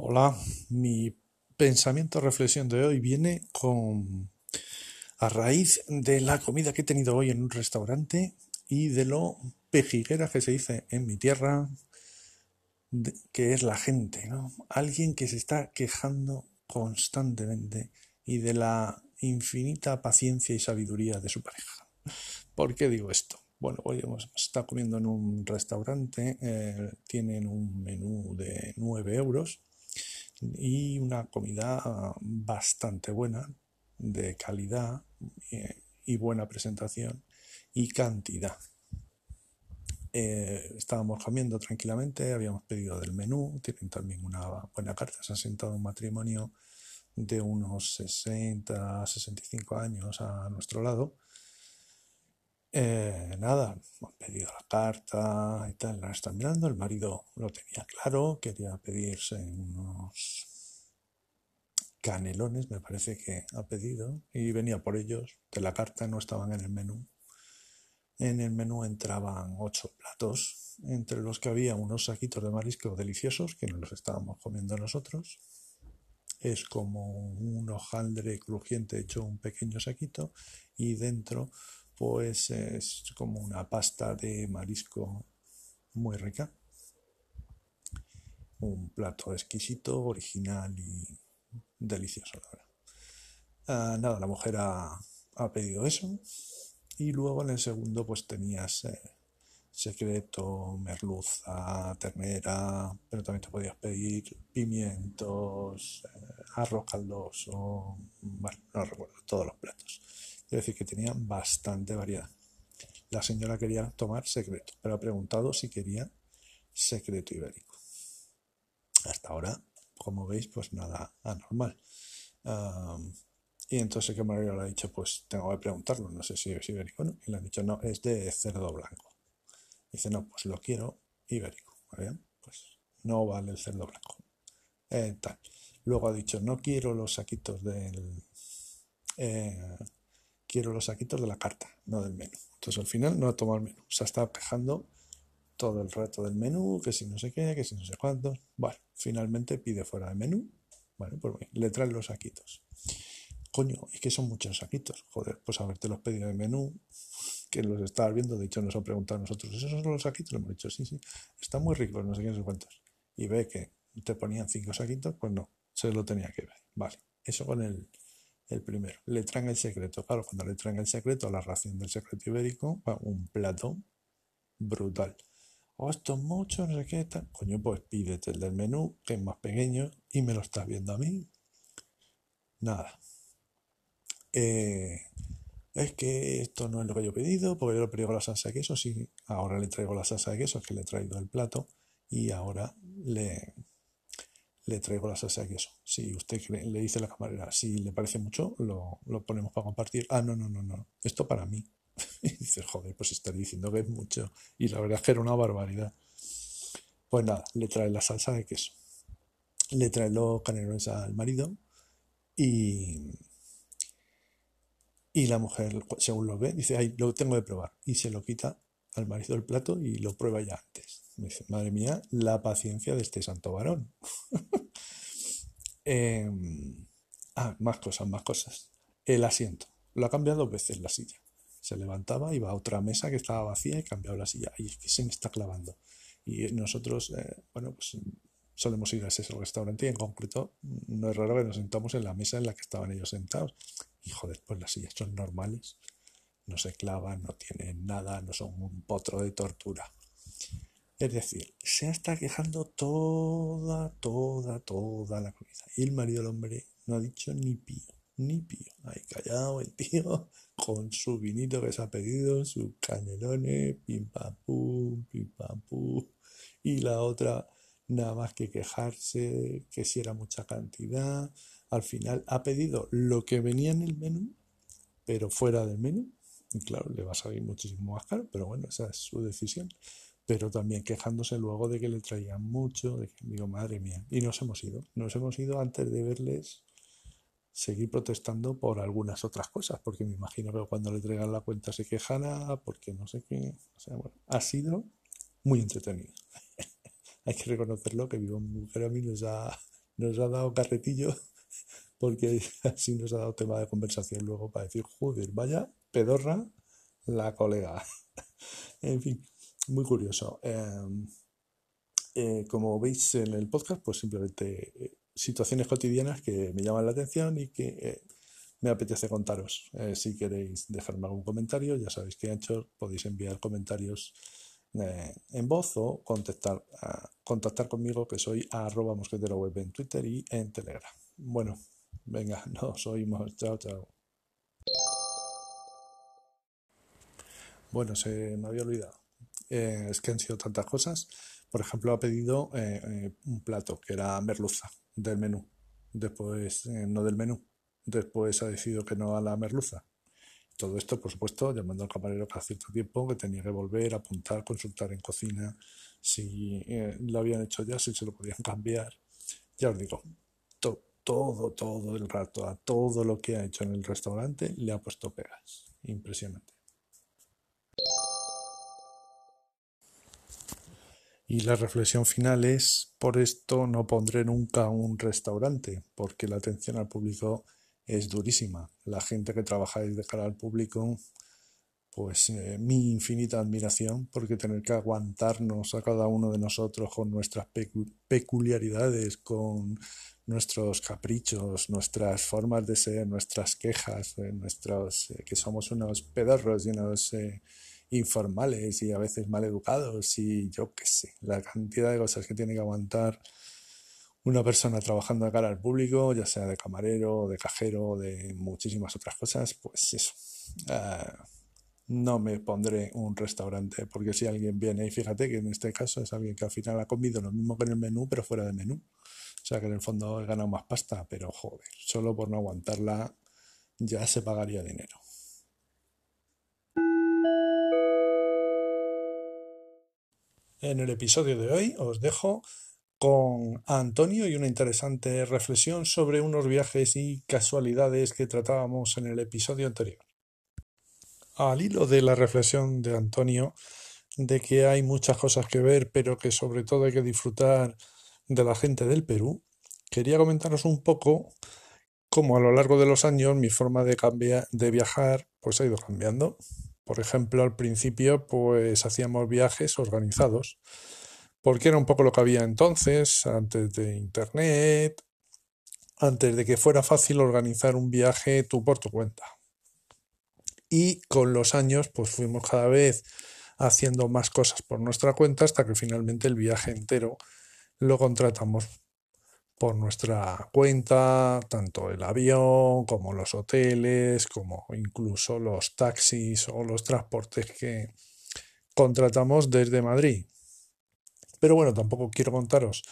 Hola, mi pensamiento reflexión de hoy viene a raíz de la comida que he tenido hoy en un restaurante y de lo pejiguera que se dice en mi tierra, que es la gente, ¿no? Alguien que se está quejando constantemente y de la infinita paciencia y sabiduría de su pareja. ¿Por qué digo esto? Bueno, hoy hemos estado comiendo en un restaurante, eh, tienen un menú de 9 euros y una comida bastante buena, de calidad eh, y buena presentación y cantidad. Eh, estábamos comiendo tranquilamente, habíamos pedido del menú, tienen también una buena carta, se ha sentado un matrimonio de unos 60, 65 años a nuestro lado. Eh, nada, hemos pedido la carta y tal, la están mirando, el marido lo tenía claro, quería pedirse unos canelones, me parece que ha pedido, y venía por ellos, de la carta no estaban en el menú. En el menú entraban ocho platos, entre los que había unos saquitos de marisco deliciosos, que nos los estábamos comiendo nosotros. Es como un hojaldre crujiente hecho un pequeño saquito, y dentro pues es como una pasta de marisco muy rica. Un plato exquisito, original y delicioso, la verdad. Ah, nada, la mujer ha, ha pedido eso. Y luego en el segundo pues tenías eh, secreto, merluza, ternera, pero también te podías pedir pimientos, eh, arroz caldoso, no recuerdo todos los platos. Quiero decir que tenía bastante variedad. La señora quería tomar secreto, pero ha preguntado si quería secreto ibérico. Hasta ahora, como veis, pues nada anormal. Y entonces el camarero le ha dicho, pues tengo que preguntarlo, no sé si es ibérico no. Y le han dicho, no, es de cerdo blanco. Dice, no, pues lo quiero ibérico. Pues no vale el cerdo blanco. Eh. Luego ha dicho, no quiero los saquitos del... eh, quiero los saquitos de la carta, no del menú. Entonces al final no ha tomado el menú. Se ha estado quejando todo el rato del menú, que si no sé qué, que si no sé cuántos. Bueno, finalmente pide fuera del menú. Bueno, pues bien, le traen los saquitos. Coño, es que son muchos saquitos. Joder, pues haberte los pedido de menú, que los estabas viendo, de hecho nos han preguntado a nosotros, ¿esos son los saquitos? Le hemos dicho, sí, sí, están muy ricos, no sé qué, no sé cuántos. Y ve que te ponían cinco saquitos, pues no, se lo tenía que ver. Vale, eso con el, el primero. Le traen el secreto. Claro, cuando le traen el secreto, la ración del secreto ibérico, un plato brutal. Oh, esto es mucho, no sé qué tal. Coño, pues pídete el del menú, que es más pequeño, y me lo estás viendo a mí. Nada. Eh, es que esto no es lo que yo he pedido, porque yo le pedido la salsa de queso, sí. Ahora le traigo la salsa de queso, es que le he traído el plato, y ahora le, le traigo la salsa de queso. Si usted cree- le dice a la camarera, si le parece mucho, lo, lo ponemos para compartir. Ah, no, no, no, no, esto para mí. Y dices, joder, pues estaré diciendo que es mucho. Y la verdad es que era una barbaridad. Pues nada, le trae la salsa de queso. Le trae los canelones al marido y, y la mujer, según lo ve, dice, ay, lo tengo que probar. Y se lo quita al marido del plato y lo prueba ya antes. Dice, madre mía, la paciencia de este santo varón. Eh, ah, más cosas, más cosas. El asiento. Lo ha cambiado dos veces la silla. Se levantaba, iba a otra mesa que estaba vacía y cambiaba la silla. Y es que se me está clavando. Y nosotros, eh, bueno, pues solemos ir a ese restaurante y en concreto no es raro que nos sentamos en la mesa en la que estaban ellos sentados. Y joder, pues las sillas son normales. No se clavan, no tienen nada, no son un potro de tortura. Es decir, se está quejando toda, toda, toda la comida. Y el marido del hombre no ha dicho ni pío, ni pío. Ahí callado el tío con su vinito que se ha pedido, sus canelones, pim pam pum, pim pam pum. Y la otra nada más que quejarse, que si era mucha cantidad. Al final ha pedido lo que venía en el menú, pero fuera del menú. Y claro, le va a salir muchísimo más caro, pero bueno, esa es su decisión pero también quejándose luego de que le traían mucho, de que digo, madre mía, y nos hemos ido, nos hemos ido antes de verles seguir protestando por algunas otras cosas, porque me imagino que cuando le traigan la cuenta se quejará, porque no sé qué, o sea, bueno, ha sido muy entretenido. Hay que reconocerlo que Vivo Mujer a mí nos ha, nos ha dado carretillo porque así nos ha dado tema de conversación luego para decir, joder, vaya pedorra la colega. en fin, muy curioso. Em, eh, como veis en el podcast, pues simplemente eh, situaciones cotidianas que me llaman la atención y que eh, me apetece contaros. si queréis dejarme algún comentario, ya sabéis que hecho podéis enviar comentarios en voz o contactar, contactar conmigo que soy arroba mosquetero web en Twitter y en Telegram. Bueno, venga, nos oímos. Chao, chao. Bueno, se me había olvidado. Eh, es que han sido tantas cosas. Por ejemplo, ha pedido eh, eh, un plato que era merluza del menú. Después, no del menú. Después ha decidido que no a la merluza. Todo esto, por supuesto, llamando al camarero cada cierto tiempo, que tenía que volver, apuntar, consultar en cocina si lo habían hecho ya, si se lo podían cambiar. Ya os digo, todo, todo el rato, a todo lo que ha hecho en el restaurante, le ha puesto pegas. Impresionante. Y la reflexión final es, por esto no pondré nunca un restaurante, porque la atención al público es durísima. La gente que trabaja de cara al público, pues eh, mi infinita admiración, porque tener que aguantarnos a cada uno de nosotros con nuestras peculiaridades, con nuestros caprichos, nuestras formas de ser, nuestras quejas, eh, nuestros, eh, que somos unos pedorros y unos informales y a veces mal educados y yo qué sé, la cantidad de cosas que tiene que aguantar una persona trabajando de cara al público, ya sea de camarero, de cajero, de muchísimas otras cosas, pues eso. Ah, no me pondré un restaurante, porque si alguien viene, y fíjate que en este caso es alguien que al final ha comido lo mismo que en el menú, pero fuera de menú. O sea que en el fondo he ganado más pasta, pero joder, solo por no aguantarla ya se pagaría dinero. En el episodio de hoy os dejo con Antonio y una interesante reflexión sobre unos viajes y casualidades que tratábamos en el episodio anterior. Al hilo de la reflexión de Antonio de que hay muchas cosas que ver, pero que sobre todo hay que disfrutar de la gente del Perú, quería comentaros un poco cómo a lo largo de los años mi forma de, cambiar, de viajar pues ha ido cambiando. Por ejemplo, al principio pues hacíamos viajes organizados, porque era un poco lo que había entonces, antes de Internet, antes de que fuera fácil organizar un viaje tú por tu cuenta. Y con los años pues fuimos cada vez haciendo más cosas por nuestra cuenta hasta que finalmente el viaje entero lo contratamos por nuestra cuenta, tanto el avión como los hoteles, como incluso los taxis o los transportes que contratamos desde Madrid. Pero bueno, tampoco quiero contaros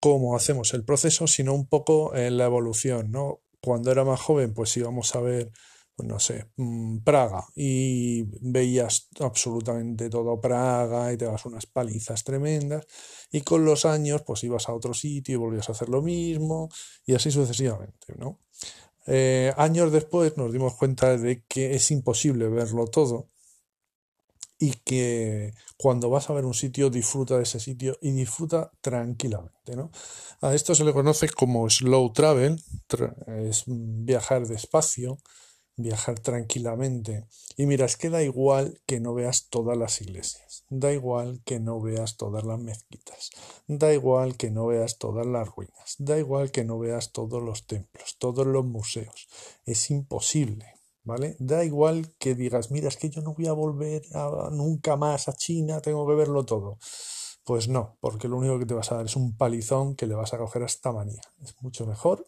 cómo hacemos el proceso, sino un poco en la evolución, ¿no? Cuando era más joven, pues íbamos a ver pues no sé, mm, Praga y veías absolutamente todo Praga y te das unas palizas tremendas y con los años pues ibas a otro sitio y volvías a hacer lo mismo y así sucesivamente, ¿no? Eh, años después nos dimos cuenta de que es imposible verlo todo y que cuando vas a ver un sitio disfruta de ese sitio y disfruta tranquilamente, ¿no? A esto se le conoce como slow travel, es viajar despacio, viajar tranquilamente. Y mira, es que da igual que no veas todas las iglesias, da igual que no veas todas las mezquitas, da igual que no veas todas las ruinas, da igual que no veas todos los templos, todos los museos. Es imposible, ¿vale? Da igual que digas, mira, es que yo no voy a volver nunca más a China, tengo que verlo todo. Pues no, porque lo único que te vas a dar es un palizón que le vas a coger hasta manía. Es mucho mejor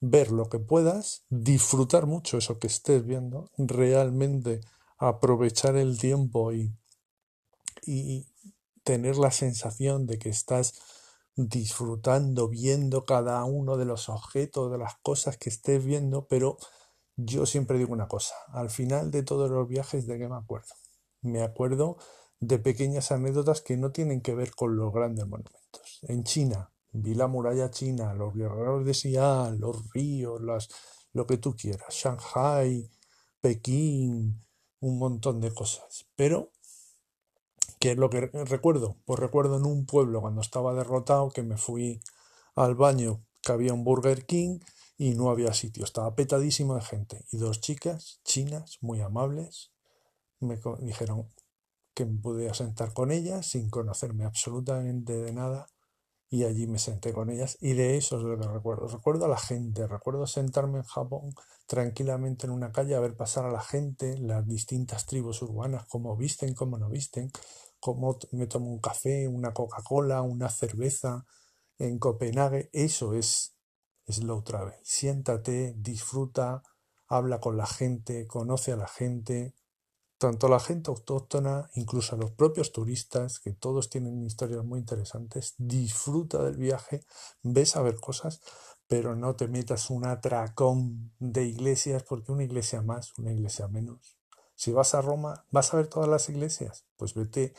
ver lo que puedas, disfrutar mucho eso que estés viendo, realmente aprovechar el tiempo y, y tener la sensación de que estás disfrutando, viendo cada uno de los objetos, de las cosas que estés viendo, pero yo siempre digo una cosa, al final de todos los viajes, ¿de qué me acuerdo? Me acuerdo de pequeñas anécdotas que no tienen que ver con los grandes monumentos. En China, Vi la muralla china, los guerreros de Xi'an, los ríos, las, lo que tú quieras, Shanghai, Pekín, un montón de cosas. Pero, ¿qué es lo que recuerdo? Pues recuerdo en un pueblo cuando estaba derrotado que me fui al baño que había un Burger King y no había sitio, estaba petadísimo de gente. Y dos chicas chinas muy amables me dijeron que me podía sentar con ellas sin conocerme absolutamente de nada y allí me senté con ellas y de eso es lo que recuerdo. Recuerdo a la gente, recuerdo sentarme en Japón tranquilamente en una calle a ver pasar a la gente, las distintas tribus urbanas, cómo visten, cómo no visten, cómo me tomo un café, una Coca-Cola, una cerveza en Copenhague. Eso es slow travel. Siéntate, disfruta, habla con la gente, conoce a la gente, tanto la gente autóctona, incluso los propios turistas, que todos tienen historias muy interesantes, disfruta del viaje, ves a ver cosas, pero no te metas un atracón de iglesias, porque una iglesia más, una iglesia menos. Si vas a Roma, ¿vas a ver todas las iglesias? Pues vete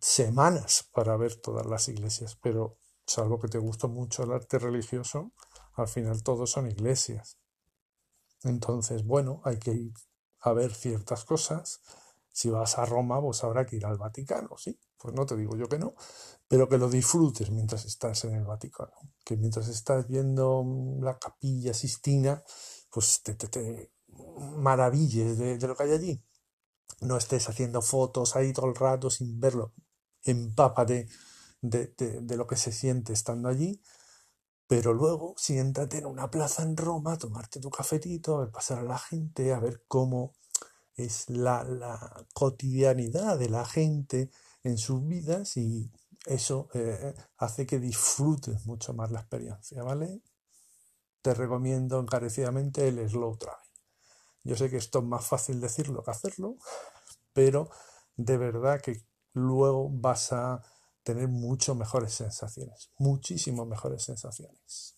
semanas para ver todas las iglesias, pero salvo que te gusta mucho el arte religioso, al final todos son iglesias. Entonces, bueno, hay que ir a ver ciertas cosas. Si vas a Roma, pues habrá que ir al Vaticano, ¿sí? Pues no te digo yo que no, pero que lo disfrutes mientras estás en el Vaticano. Que mientras estás viendo la capilla Sistina, pues te, te, maravilles de, lo que hay allí. No estés haciendo fotos ahí todo el rato sin verlo. Empápate de, de, de lo que se siente estando allí pero luego siéntate en una plaza en Roma, tomarte tu cafetito, a ver pasar a la gente, a ver cómo es la, cotidianidad de la gente en sus vidas y eso eh, hace que disfrutes mucho más la experiencia, ¿vale? Te recomiendo encarecidamente el slow travel. Yo sé que esto es más fácil decirlo que hacerlo, pero de verdad que luego vas a tener mucho mejores sensaciones, muchísimo mejores sensaciones.